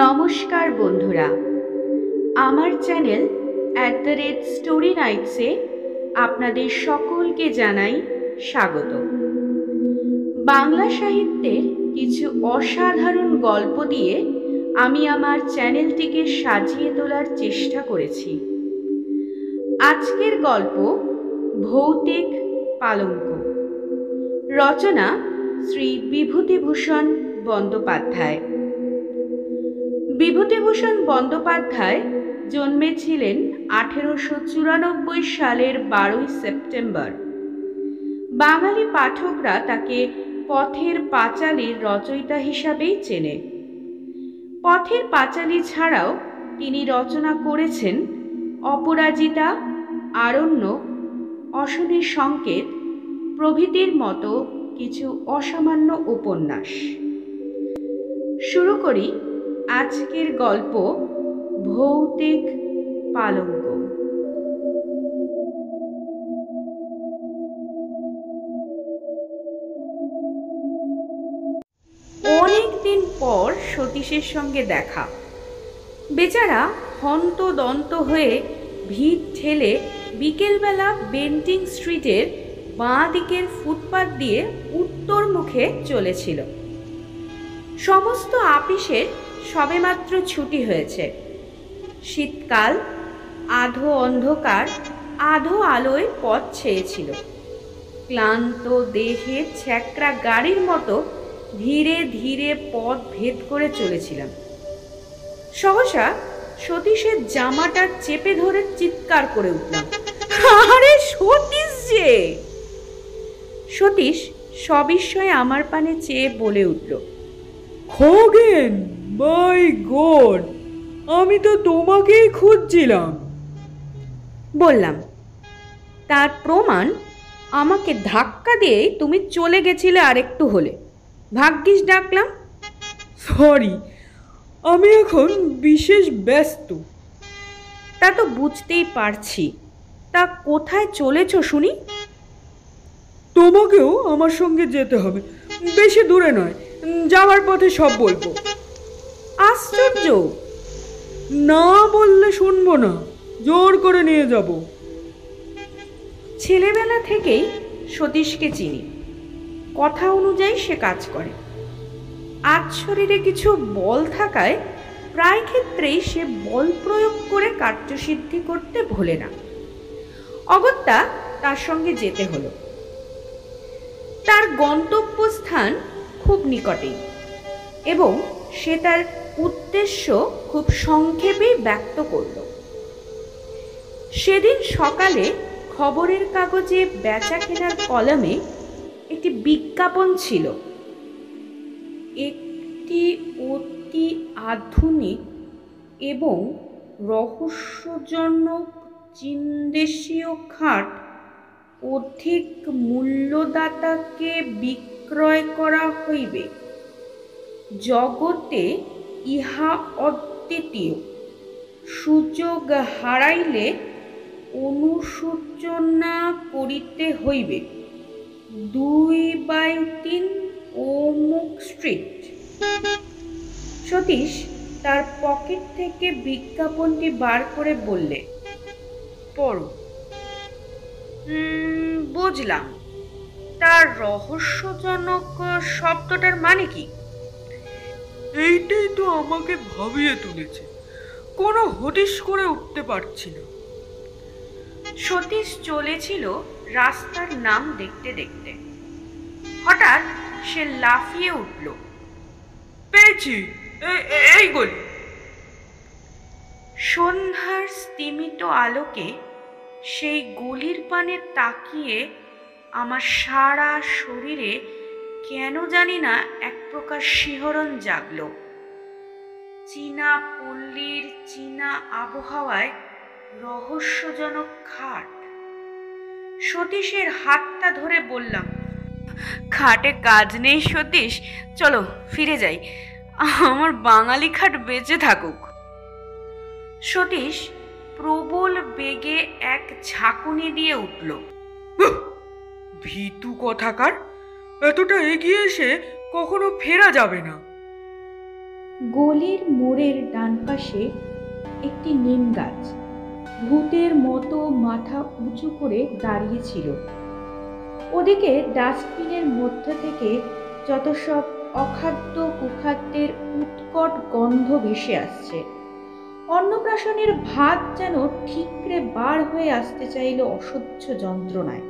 নমস্কার বন্ধুরা। আমার channel at the rate story নাইটসে আপনাদের সকলকে জানাই স্বাগত। বাংলা সাহিত্যের কিছু অসাধারণ গল্প দিয়ে আমি আমার চ্যানেলটিকে সাজিয়ে তোলার চেষ্টা করেছি। আজকের গল্প ভৌতিক পালঙ্ক। রচনা শ্রী বিভূতিভূষণ বন্দ্যোপাধ্যায়। বিভূতিভূষণ বন্দ্যোপাধ্যায় জন্মেছিলেন আঠেরোশো চুরানব্বই সালের বারোই সেপ্টেম্বর। বাঙালি পাঠকরা তাকে পথের পাঁচালীর রচয়িতা হিসাবেই চেনে। পথের পাঁচালী ছাড়াও তিনি রচনা করেছেন অপরাজিতা, আরণ্য, অশনির সংকেত, প্রভৃতির মতো কিছু অসামান্য উপন্যাস। শুরু করি আজকের গল্প ভৌতিক পালঙ্ক। অনেক দিন পর সতীশের সঙ্গে দেখা। বেচারা হন্তদন্ত হয়ে ভিড় ঠেলে বিকেলবেলা বেন্টিং স্ট্রিটের বাঁ দিকের ফুটপাত দিয়ে উত্তর মুখে চলেছিল। সমস্ত আপিসের সবেমাত্র ছুটি হয়েছে। শীতকাল, আধো অন্ধকার, আধো আলোয় পথ ছেয়েছিল। ক্লান্ত দেহে ছ্যাকরা গাড়ির মতো ধীরে ধীরে পথ ভেদ করে চলেছিলাম। সহসা সতীশের জামাটা চেপে ধরে চিৎকার করে উঠলাম, আরে সতীশ যে! সতীশ সবিস্ময়ে আমার পানে চেয়ে বলে উঠল, খগেন! মাই গড আমি তো তোমাকেই খুঁজছিলাম। বললাম তার প্রমাণ আমাকে ধাক্কা দিয়ে তুমি চলে গেছিলে আরেকটু হলে। ভাগ্যিস ডাকলাম। সরি আমি এখন বিশেষ ব্যস্ত। তা তো বুঝতেই পারছি। তা কোথায় চলেছ শুনি? তোমাকেও আমার সঙ্গে যেতে হবে বেশি দূরে নয় যাওয়ার পথে সব বলব। আশ্চর্য। না বললে শুনব না, জোর করে নিয়ে যাব। ছেলেবেলা থেকেই সতীশকে চিনি। কথা অনুযায়ী সে কাজ করে। আজ শরীরে কিছু বল থাকায় প্রায় ক্ষেত্রেই সে বল প্রয়োগ করে কার্যসিদ্ধি করতে ভোলে না। অগত্যা তার সঙ্গে যেতে হলো। তার গন্তব্যস্থান খুব নিকটেই এবং সে তার উদ্দেশ্য খুব সংক্ষেপে ব্যক্ত করল। সেদিন সকালে খবরের কাগজে বেচা কেনার কলমে একটি বিজ্ঞাপন ছিল। একটি অতি আধুনিক এবং রহস্যজনক চীনদেশীয় খাট অধিক মূল্যদাতাকে বিক্রয় করা হইবে। জগতে ইহা অদ্বিতীয়। সুযোগ হারাইলে অনুসূচনা করিতে হইবে। দুই বাই তিন অমুক স্ট্রিট। সতীশ তার পকেট থেকে বিজ্ঞাপনটি বার করে বললে, পড়ো। বুঝলাম। তার রহস্যজনক শব্দটার মানে কি? এইটাই তো আমাকে ভাবিয়ে তুলেছে। কোনো হদিশ করে উঠতে পারছি না। সতীশ চলেছিল রাস্তার নাম দেখতে দেখতে। হঠাৎ সে লাফিয়ে উঠল। পেয়েছি। এই গলি সন্ধ্যার স্তিমিত আলোকে সেই গলির পানে তাকিয়ে আমার সারা শরীরে কেন জানি না এক প্রকার শিহরণ জাগল। চীনা পল্লীর চীনা আবহাওয়ায় রহস্যজনক খাট। সতীশের হাতটা ধরে বললাম, খাটে কাজ নেই সতীশ, চলো ফিরে যাই। আমার বাঙালি খাট বেঁচে থাকুক। সতীশ প্রবল বেগে এক ঝাঁকুনি দিয়ে উঠল ভীতু কথাকার? এতটা এগিয়ে এসে কখনো ফেরা যাবে না। গলির মোড়ের ডান পাশে একটি নিম গাছ। ভূতের মতো মাথা উঁচু করে দাঁড়িয়েছিল ওদিকে ডাস্টবিনের মধ্যে থেকে যত সব অখাদ্য কুখাদ্যের উৎকট গন্ধ ভেসে আসছে। অন্নপ্রাশনের ভাত যেন ঠিকরে বার হয়ে আসতে চাইল অসহ্য যন্ত্রণায়।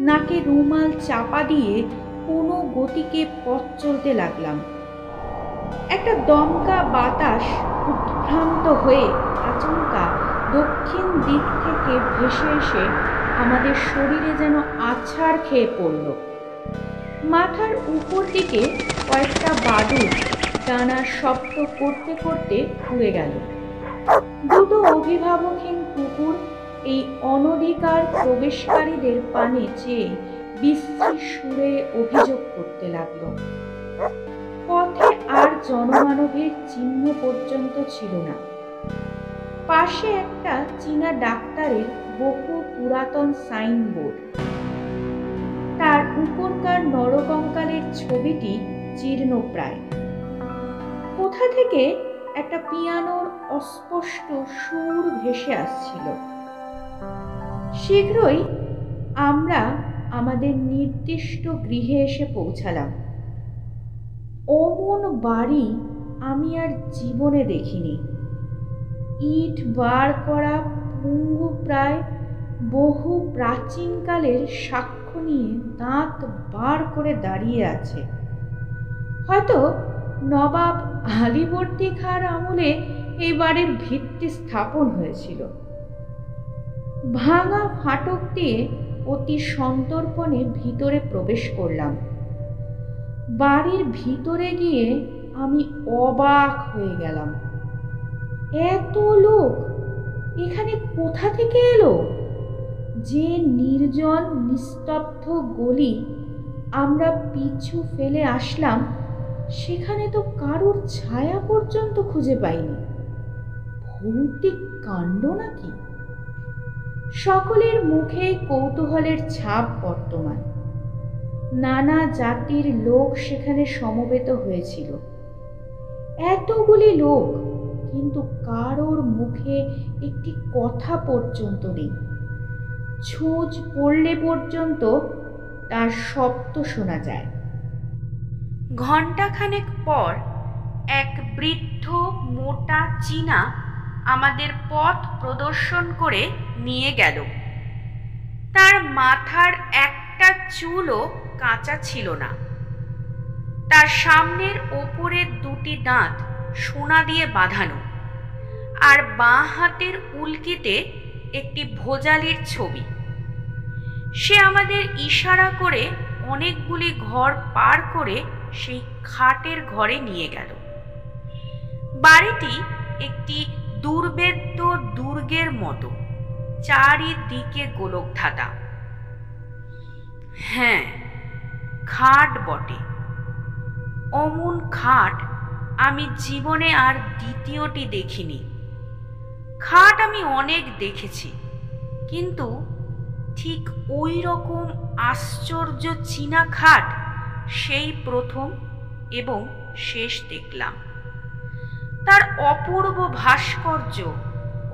নাকে রুমাল চাপা দিয়ে কোনো গতিকে পথ চলতে লাগলাম। একটা দমকা বাতাস উদ্ভ্রান্ত হয়ে আচমকা দক্ষিণ দিক থেকে ভেসে এসে আমাদের শরীরে যেন আছাড় খেয়ে পড়ল। মাথার উপর দিকে কয়েকটা বাদুর ডানার শব্দ করতে করতে ঘুরে গেল। দুটো অভিভাবকহীন কুকুর এই অনধিকার প্রবেশকারীদের পানে চেয়ে বিশ্রী সুরে অভিযোগ করতে লাগল। পথে আর জনমানবের চিহ্ন পর্যন্ত ছিল না। পাশে একটা চীনা ডাক্তারের বহু পুরাতন সাইনবোর্ড। তার উপরকার নরকঙ্কালের ছবিটি জীর্ণ প্রায় কোথা থেকে একটা পিয়ানোর অস্পষ্ট সুর ভেসে আসছিল। শীঘ্রই আমরা আমাদের নির্দিষ্ট গৃহে এসে পৌঁছালাম। অমন বাড়ি আমি আর জীবনে দেখিনি। ইট বার করা পুঙ্গু প্রায় বহু প্রাচীনকালের সাক্ষ্য নিয়ে দাঁত বার করে দাঁড়িয়ে আছে। হয়তো নবাব আলিবর্দী খাঁর আমলে এই বাড়ির ভিত্তি স্থাপন হয়েছিল। ভাঙা ফাটক দিয়ে অতি সন্তর্পণে ভিতরে প্রবেশ করলাম। বাড়ির ভিতরে গিয়ে আমি অবাক হয়ে গেলাম। এত লোক! এখানে কোথা থেকে এলো? যে নির্জন, নিস্তব্ধ গলি আমরা পিছু ফেলে আসলাম, সেখানে তো কারুর ছায়া পর্যন্ত খুঁজে পাইনি। ভৌতিক কাণ্ড নাকি? সকলের মুখে কৌতূহলের ছাপ বর্তমান। নানা জাতির লোক সেখানে সমবেত হয়েছিল। এতগুলি লোক, কিন্তু কারোর মুখে একটি কথা পর্যন্ত নেই। ছুঁচ পড়লে পর্যন্ত তার শব্দ শোনা যায়। ঘণ্টাখানেক পর এক বৃদ্ধ মোটা চীনা আমাদের পথ প্রদর্শন করে নিয়ে গেল। তার মাথার একটা চুলও কাঁচা ছিল না। তার সামনের ওপরের দুটি দাঁত সোনা দিয়ে বাঁধানো আর বাঁ হাতের উল্কিতে একটি ভোজালির ছবি। সে আমাদের ইশারা করে অনেকগুলি ঘর পার করে সেই খাটের ঘরে নিয়ে গেল। বাড়িটি একটি দুর্বেদ্য দুর্গের মতো। চারিদিকে গোলক গোলকধাতা হ্যাঁ খাট বটে। অমন খাট আমি জীবনে আর দ্বিতীয়টি দেখিনি। খাট আমি অনেক দেখেছি, কিন্তু ঠিক ওই রকম আশ্চর্য চীনা খাট সেই প্রথম এবং শেষ দেখলাম। তার অপূর্ব ভাস্কর্য,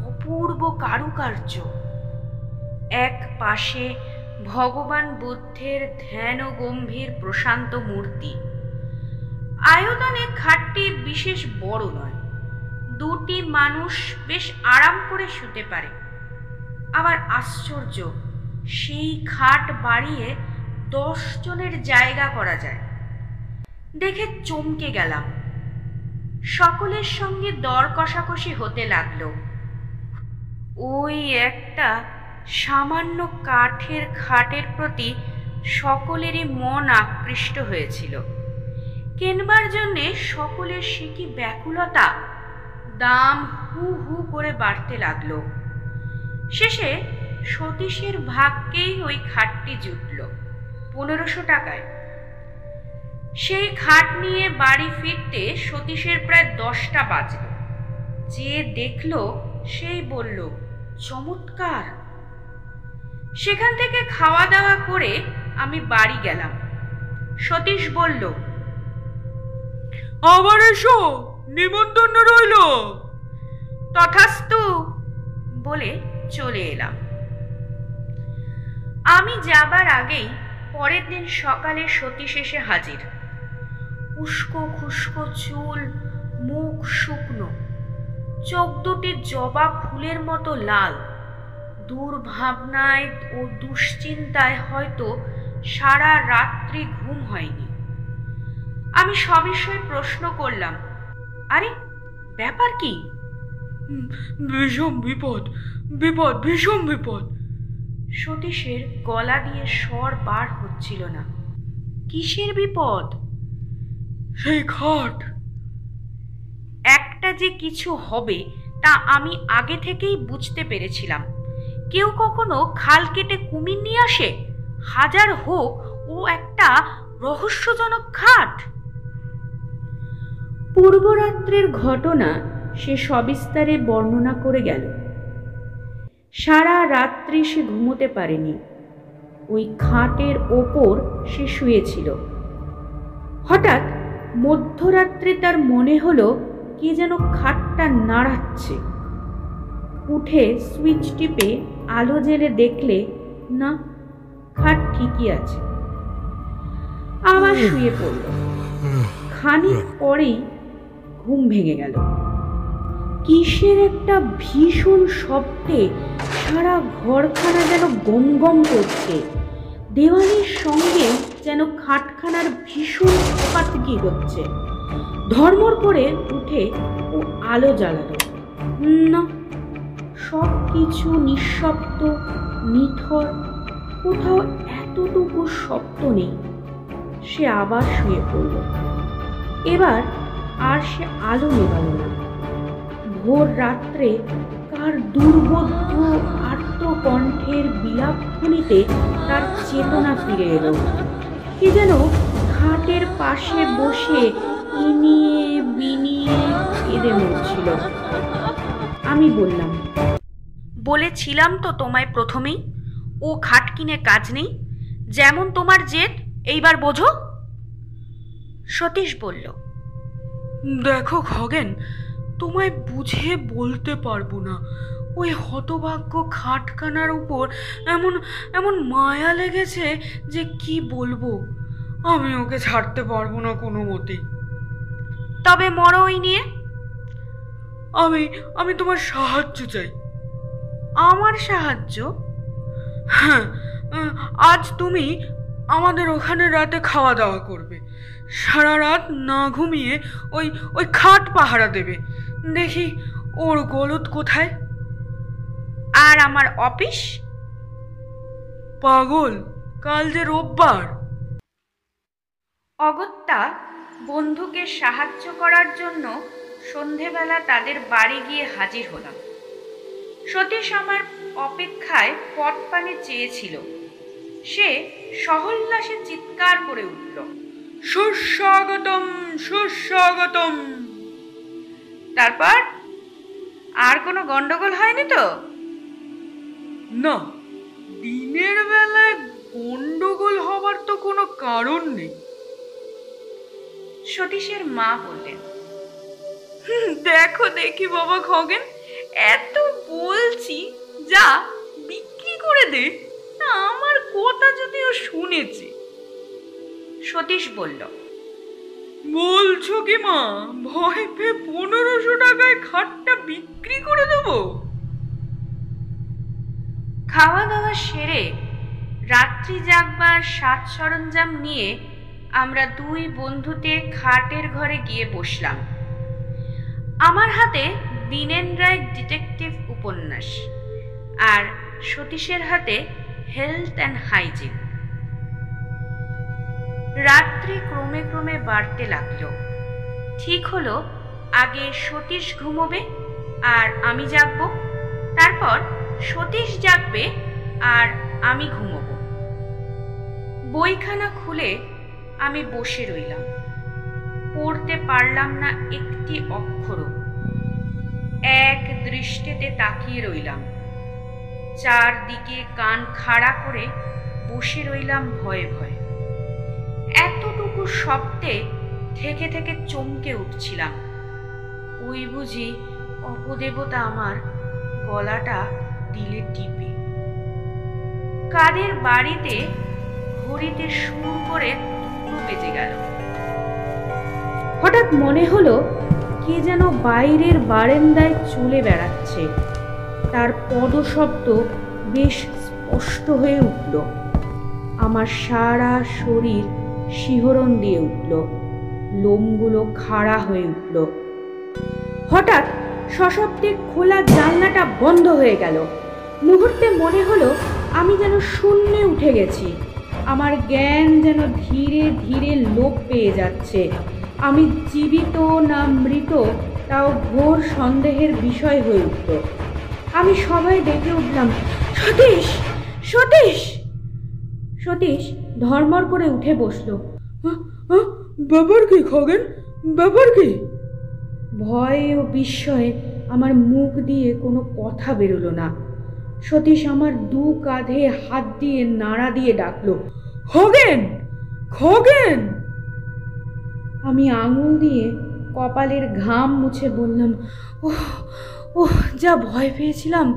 অপূর্ব কারুকার্য। এক পাশে ভগবান বুদ্ধের ধ্যান ও গম্ভীর প্রশান্ত মূর্তি। আয়তনে খাটটি বিশেষ বড় নয়, দুটি মানুষ বেশ আরাম করে শুতে পারে। আবার আশ্চর্য, সেই খাট বাড়িয়ে দশ জনের জায়গা করা যায়। দেখে চমকে গেলাম। সকলের সঙ্গে দর কষাকষি হতে লাগল। ওই একটা সামান্য কাঠের খাটের প্রতি সকলেরই মন আকৃষ্ট হয়েছিল। কেনবার জন্যে সকলের সে কি ব্যাকুলতা, দাম হু হু করে বাড়তে লাগল। শেষে সতীশের ভাগ্যেই ওই খাটটি জুটল, পনেরোশো টাকায়। সেই খাট নিয়ে বাড়ি ফিরতে সতীশের প্রায় দশটা বাজল। যে দেখল সেই বলল চমৎকার! সেখান থেকে খাওয়া দাওয়া করে আমি বাড়ি গেলাম। সতীশ বলল আবার এসো নিমন্ত্রণ রইল! তথাস্তু! বলে চলে এলাম। আমি যাবার আগেই পরের দিন সকালে সতীশ এসে হাজির। উস্কো খুস্কো চুল মুখ শুকনো। চোখ দুটি জবা ফুলের মতো লাল। দুর্ভাবনায় ও দুশ্চিন্তায় হয়তো সারা রাত্রি ঘুম হয়নি। আমি সবিষয়ে প্রশ্ন করলাম আরে ব্যাপার কি? ভীষণ বিপদ বিপদ ভীষণ বিপদ। সতীশের গলা দিয়ে স্বর বার হচ্ছিল না। কিসের বিপদ? সেই খাট একটা যে কিছু হবে তা আমি আগে থেকেই বুঝতে পেরেছিলাম। কেউ কখনো খাল কেটে কুমির নিয়ে আসে? হাজার হোক ও একটা রহস্যজনক খাট পূর্বরাত্রের ঘটনা সে সবিস্তারে বর্ণনা করে গেল। সারা রাত্রি সে ঘুমোতে পারেনি। ওই খাটের ওপর সে শুয়েছিল। হঠাৎ মধ্যরাত্রে তার মনে হলো কে যেন খাটটা নাড়াচ্ছে। উঠে সুইচ টিপে আলো জেলে দেখলে না খাট ঠিকই আছে। আবার শুয়ে পড়ল। খানিক পরেই ঘুম ভেঙে গেল। কিসের একটা ভীষণ শব্দে সারা ঘরখানা যেন গম গম করছে। দেওয়ালের সঙ্গে যেন খাটখানার ভীষণ পোকাটুকি হচ্ছে ধর্মর করে উঠে ও আলো জ্বালালো। না সব কিছু নিঃশব্দ, নিথর, কোথাও এতটুকু শব্দ নেই। সে আবার শুয়ে পড়ল। এবার আর সে আলো নেবাল না। ভোর রাত্রে কার দুর্বোধ্য আর্ত কণ্ঠের বিলাপধ্বনিতে তার চেতনা ফিরে এলো। কি যেন খাটের পাশে বসে ইনিয়ে বিনিয়ে কেঁদে মরছিল আমি বললাম, বলেছিলাম তো তোমায় প্রথমেই, ও খাট কিনে কাজ নেই, যেমন তোমার জেদ, এইবার বোঝো। সতীশ বলল, দেখো খগেন, তোমায় বুঝে বলতে পারব না। ওই হতভাগ্য খাটখানার উপর এমন এমন মায়া লেগেছে যে কি বলব? আমি ওকে ছাড়তে পারব না কোনো মতেই। তবে মরো ওই নিয়ে। আমি আমি তোমার সাহায্য চাই। আমার সাহায্য? হ্যাঁ আজ তুমি আমাদের ওখানে রাতে খাওয়া দাওয়া করবে। সারা রাত না ঘুমিয়ে ওই ওই খাট পাহারা দেবে। দেখি ওর গলদ কোথায়? আর আমার অফিস? পাগল কাল যে রোববার। অগত্যা বন্ধুকে সাহায্য করার জন্য সন্ধেবেলা তাদের বাড়ি গিয়ে হাজির হলাম। সতীশ আমার অপেক্ষায় পট পানে চেয়েছিল। সে সহল্লাসে চিৎকার করে উঠল সুস্বাগতম সুস্বাগতম। তারপর? আর কোনো গন্ডগোল হয়নি তো? না দিনের বেলায় গন্ডগোল হবার তো কোনো কারণ নেই। সতীশের মা বললেন দেখো দেখি বাবা খগেন এত বলছি যা বিক্রি করে দে তা আমার কথা যদিও শুনেছে। সতীশ বলল বলছো কি মা ভয় পেয়ে পনেরোশো টাকায় খাটটা বিক্রি করে দেবো? খাওয়া দাওয়া সেরে রাত্রি জাগবার সাজ সরঞ্জাম নিয়ে আমরা দুই বন্ধুতে খাটের ঘরে গিয়ে বসলাম। আমার হাতে দীনেন রায় ডিটেকটিভ উপন্যাস আর সতীশের হাতে হেলথ অ্যান্ড হাইজিন। রাত্রি ক্রমে ক্রমে বাড়তে লাগল। ঠিক হলো, আগে সতীশ ঘুমোবে আর আমি জাগব, তারপর সতীশ জাগবে আর আমি ঘুমোবো। বইখানা খুলে আমি বসে রইলাম। পড়তে পারলাম না একটি অক্ষরও। এক দৃষ্টিতে তাকিয়ে রইলাম। চারদিকে কান খাড়া করে বসে রইলাম ভয়ে ভয়ে। এতটুকু শব্দে থেকে থেকে চমকে উঠছিলাম। ওই বুঝি অপদেবতা আমার গলাটা দিলে টিপে। কাদের বাড়িতে ঘড়িতে সুর করে দুটো বেজে গেল। হঠাৎ মনে হলো কে যেন বাইরের বারান্দায় চলে বেড়াচ্ছে। তার পদশব্দ বেশ স্পষ্ট হয়ে উঠল। আমার সারা শরীর শিহরণ দিয়ে উঠল। লোমগুলো খাড়া হয়ে উঠল। হঠাৎ সশব্দে খোলা জানলাটা বন্ধ হয়ে গেল। মুহূর্তে মনে হলো আমি যেন শূন্যে উঠে গেছি। আমার জ্ঞান যেন ধীরে ধীরে লোপ পেয়ে যাচ্ছে। আমি জীবিত না মৃত, তাও ঘোর সন্দেহের বিষয় হয়ে উঠল। আমি সবাই ডেকে উঠলাম, সতীশ! সতীশ! সতীশ ধর্মর করে উঠে বসল। ব্যাপার কি খগেন? ব্যাপার কি? ভয় ও বিস্ময়ে আমার মুখ দিয়ে কোনো কথা বেরোলো না। সতীশ আমার দু কাঁধে হাত দিয়ে নাড়া দিয়ে ডাকলো, খগেন খগেন! আমি আঙুল দিয়ে কপালের ঘাম মুছে বললাম, ওহ ও যা ভয় পেয়েছিলাম।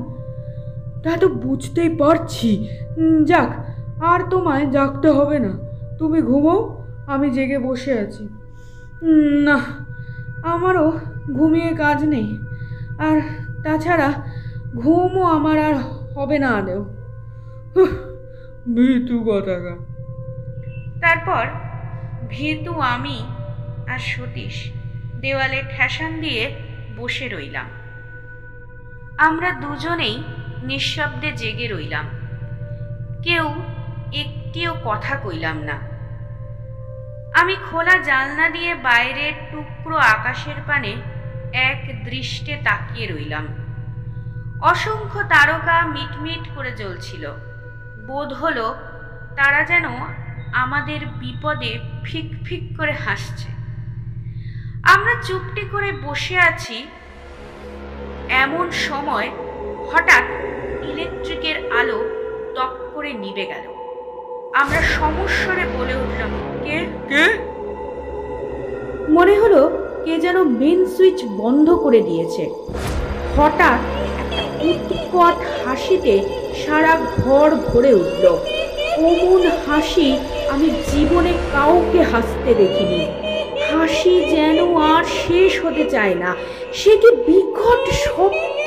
তা তো বুঝতেই পারছি। যাক, আর তোমায় জাগতে হবে না। তুমি ঘুমো আমি জেগে বসে আছি। না, আমারও ঘুমিয়ে কাজ নেই। আর তাছাড়া ঘুমও আমার আর হবে না আদেও ভীতু কথাকা তারপর ভীতু আমি আর সতীশ দেওয়ালে ঠেসান দিয়ে বসে রইলাম। আমরা দুজনেই নিঃশব্দে জেগে রইলাম। কেউ একটিও কথা কইলাম না। আমি খোলা জানলা দিয়ে বাইরের টুকরো আকাশের পানে এক দৃষ্টে তাকিয়ে রইলাম। অসংখ্য তারকা মিটমিট করে জ্বলছিল। বোধ হলো তারা যেন আমাদের বিপদে ফিক ফিক করে হাসছে। আমরা চুপটি করে বসে আছি এমন সময় হঠাৎ ইলেকট্রিকের আলো টক করে নিভে গেল। আমরা সমস্বরে বলে উঠলাম কে? কে? মনে হলো কে যেন মেন সুইচ বন্ধ করে দিয়েছে। হঠাৎ উৎকট হাসিতে সারা ঘর ভরে উঠল। অমন হাসি আমি জীবনে কাউকে হাসতে দেখিনি। হাসি যেন আর শেষ হতে চায় না। সে কি বিকট শব্দ?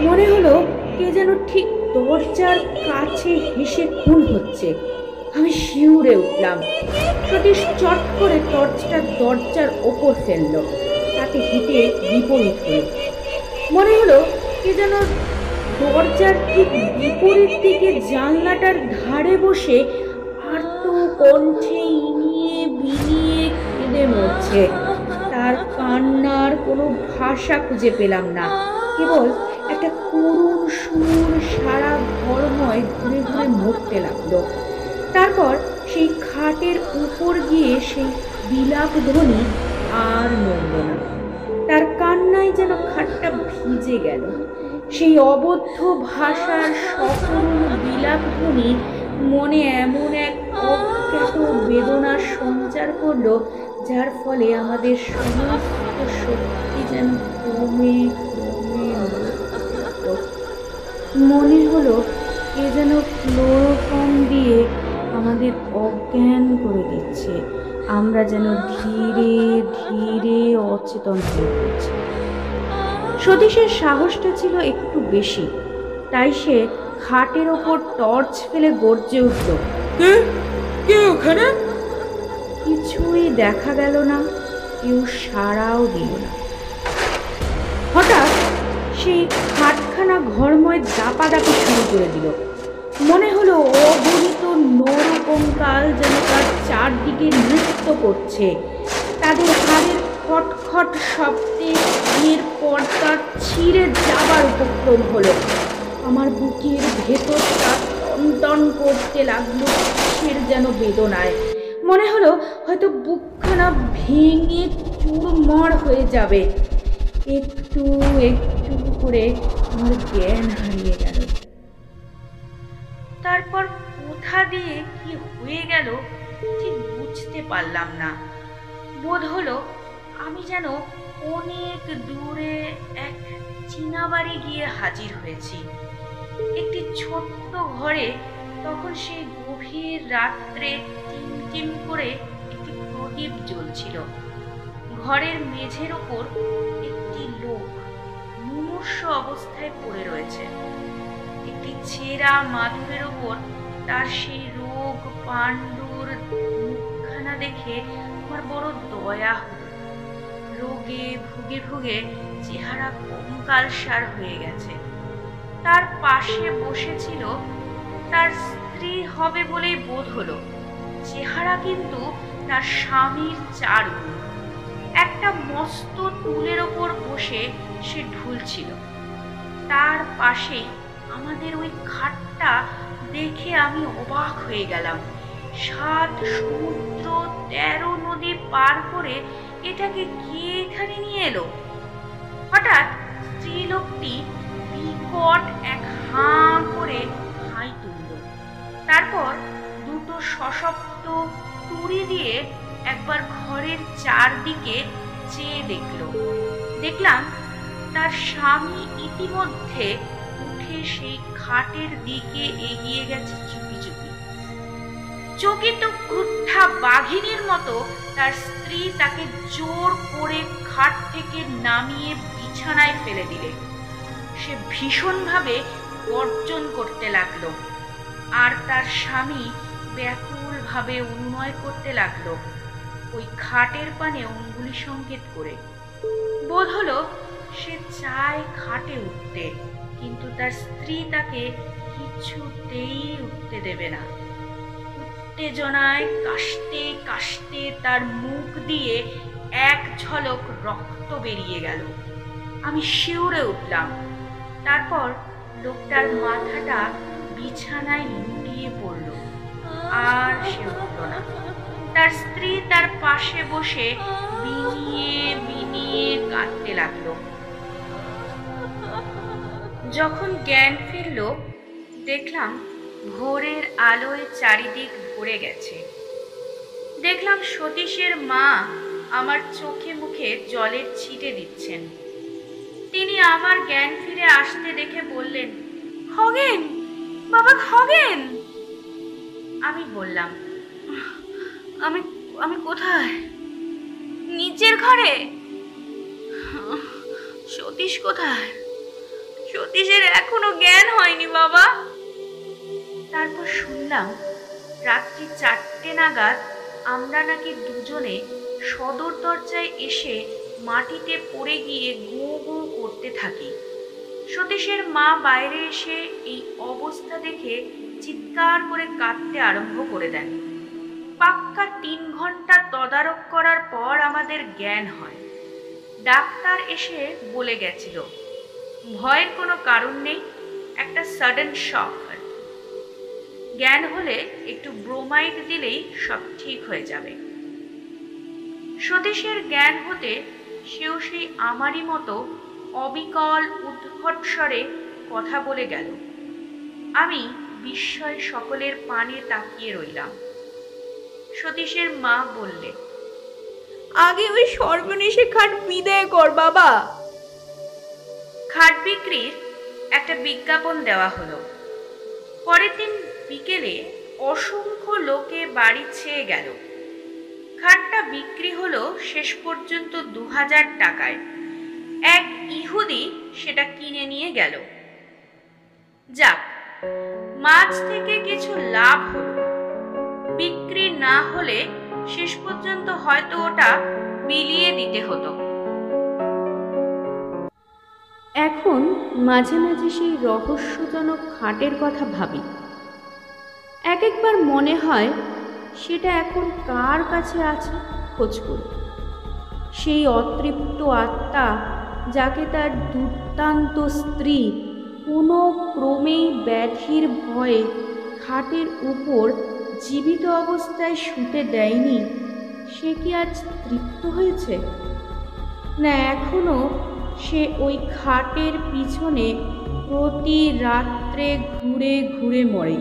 মনে হলো কে যেন ঠিক দরজার কাছে হেসে খুন হচ্ছে। আমি শিউরে উঠলাম। সতীশ চট করে টর্চটা দরজার ওপর ফেলল। তাতে হিটে বিপরীত হলো। মনে হলো কে যেন দরজার ঠিক বিপরীত দিকে জানলাটার ধারে বসে আর্ত কণ্ঠে ইনিয়ে বিনিয়ে কেঁদে মরছে। তার কান্নার কোনো ভাষা খুঁজে পেলাম না। কেবল একটা করুণ সুর সারা ঘরময় ঘুরে ঘুরে মরতে লাগল। তারপর সেই খাটের উপর গিয়ে সেই বিলাপ ধ্বনি আর নড়ল না। কান্নায় যেন খাটটা ভিজে গেল। সেই অবদ্ধ ভাষার সকরুণ বিলাপ ধ্বনি মনে এমন এক অজ্ঞাত বেদনার সঞ্চার করল, যার ফলে আমাদের সমস্ত শক্তি যেন কমে কমে মনে হলো কে যেন ক্লোরোফর্ম দিয়ে আমাদের অজ্ঞান করে দিচ্ছে। আমরা যেন ধীরে ধীরে অচেতন হয়ে পড়ছি। সতীশের সাহসটা ছিল একটু বেশি, তাই সে খাটের ওপর টর্চ ফেলে গর্জে উঠল, কে? ওখানে? কিছুই দেখা গেল না, কেউ সাড়াও দিল না। হঠাৎ সেই খাটখানা ঘরময় দাপাদাপি শুরু করে দিল। মনে হলো অগণিত নরকঙ্কাল যেন তার চারদিকে নৃত্য করছে। তাদের হাড়ের খটখট শব্দে এর পর্দা ছিঁড়ে যাবার উপক্রম হলো। আমার বুকের ভেতরটা টনটন করতে লাগল কিসের যেন বেদনায়। মনে হলো হয়তো বুকখানা ভেঙে চুরমার হয়ে যাবে। একটু একটু করে আমার জ্ঞান হারিয়ে গেল। তারপর কোথা দিয়ে কি হয়ে গেল ঠিক বুঝতে পারলাম না। বোধ হলো আমি যেন অনেক দূরে এক চীনা বাড়ি গিয়ে হাজির হয়েছি। একটি ছোট্ট ঘরে তখন সেই গভীর রাত্রে টিমটিম করে একটি প্রদীপ জ্বলছিল। ঘরের মেঝের ওপর একটি লোক মুমূর্ষ অবস্থায় পড়ে রয়েছে। একটি ছেঁড়া মাদুরের ওপর তার সেই রোগ, পাণ্ডুর মুখখানা দেখে আমার বড় দয়া হলো। রোগে ভুগে ভুগে চেহারা কঙ্কালসার হয়ে গেছে। তার পাশে বসেছিল, তার স্ত্রী হবে বলেই বোধ হলো। চেহারা কিন্তু তার স্বামীর চার। একটা মস্ত টুলের ওপর বসে সে ঢুলছিল। তার পাশেই আমাদের ওই খাটটা দেখে আমি অবাক হয়ে গেলাম। সাত সমুদ্র তেরো নদী পার করে এটাকে কে এখানে নিয়ে এলো? হঠাৎ স্ত্রীলোকটি বিকট এক হাঁ করে হাই তুলল। তারপর দুটো সশক্ত তুড়ি দিয়ে একবার ঘরের চারদিকে চেয়ে দেখল। দেখলাম তার স্বামী ইতিমধ্যে উঠে সেই খাটের দিকে এগিয়ে গেছে চুপি চুপি। চকিত ক্রুদ্ধা বাঘিনীর মতো তার স্ত্রী তাকে জোর করে খাট থেকে নামিয়ে বিছানায় ফেলে দিলে। সে ভীষণভাবে গর্জন করতে লাগল আর তার স্বামী ব্যাকুলভাবে অনুনয় করতে লাগল ওই খাটের পানে অঙ্গুলি সংকেত করে। বোধ হলো সে চায় খাটে উঠতে। কিন্তু তার স্ত্রী তাকে কিছুতেই উঠতে দেবে না। উত্তেজনায় কাশতে কাশতে তার মুখ দিয়ে এক ঝলক রক্ত বেরিয়ে গেল। আমি শিউরে উঠলাম। তারপর লোকটার মাথাটা বিছানায় লুটিয়ে পড়ল। আর সে উঠল না। তার স্ত্রী তার পাশে বসে বিনিয়ে বিনিয়ে কাঁদতে লাগল। যখন জ্ঞান ফিরল, দেখলাম ভোরের আলোয় চারিদিক ভরে গেছে। দেখলাম সতীশের মা আমার চোখে মুখে জলের ছিটে দিচ্ছেন। তিনি আমার জ্ঞান ফিরে আসতে দেখে বললেন, খগেন, বাবা খগেন! আমি বললাম, আমি আমি কোথায়? নিচের ঘরে। সতীশ কোথায়? সতীশের এখনও জ্ঞান হয়নি, বাবা। তারপর শুনলাম, রাত্রি চারটে নাগাদ আমরা নাকি দুজনে সদর দরজায় এসে মাটিতে পড়ে গিয়ে গো গো করতে থাকি। সতীশের মা বাইরে এসে এই অবস্থা দেখে চিৎকার করে কাঁদতে আরম্ভ করে দেন। পাক্কা তিন ঘণ্টা তদারক করার পর আমাদের জ্ঞান হয়। ডাক্তার এসে বলে গেছিল ভয়ের কোনো কারণ নেই, একটা সাডেন শক আর জ্ঞান হলে একটু ব্রোমাইড দিলেই সব ঠিক হয়ে যাবে। সতীশের জ্ঞান হতে সেও সেই আমারই মতো অবিকল উদ্ভট স্বরে কথা বলে গেল। আমি বিস্ময় সকলের পানে তাকিয়ে রইলাম। সতীশের মা বললে, আগে ওই সর্বনেশে খাট বিদায় কর বাবা। খাট বিক্রির একটা বিজ্ঞাপন দেওয়া হলো। পরের দিন বিকেলে অসংখ্য লোকে বাড়ি ছেয়ে গেল। খাটটা বিক্রি হলো শেষ পর্যন্ত দু হাজার টাকায়। এক ইহুদি সেটা কিনে নিয়ে গেল। যাক, মাছ থেকে কিছু লাভ হলো। বিক্রি না হলে শেষ পর্যন্ত হয়তো ওটা বিলিয়ে দিতে হতো। এখন মাঝে মাঝে সেই রহস্যজনক খাটের কথা ভাবি। এক একবার মনে হয় সেটা এখন কার কাছে আছে খোঁজ করি। সেই অতৃপ্ত আত্মা যাকে তার দুর্দান্ত স্ত্রী কোনো ক্রমেই ব্যাধির ভয়ে খাটের উপর জীবিত অবস্থায় শুতে দেয়নি, সে কি আজ তৃপ্ত হয়েছে? না, এখনও সে ওই খাটের পিছনে প্রতি রাত্রে ঘুরে ঘুরে মরে।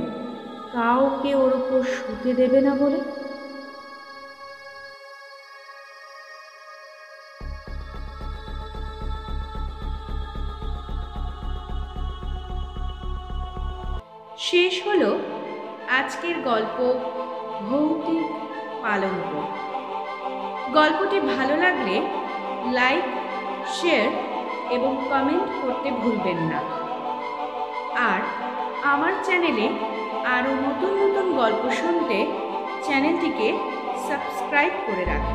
কাউকে ওর ওপর শুতে দেবে না বলে। শেষ হলো আজকের গল্প ভৌতিক পালঙ্ক গল্পটি ভালো লাগলে লাইক শেয়ার এবং কমেন্ট করতে ভুলবেন না। আর আমার চ্যানেলে আরও নতুন নতুন গল্প শুনতে চ্যানেলটিকে সাবস্ক্রাইব করে রাখবেন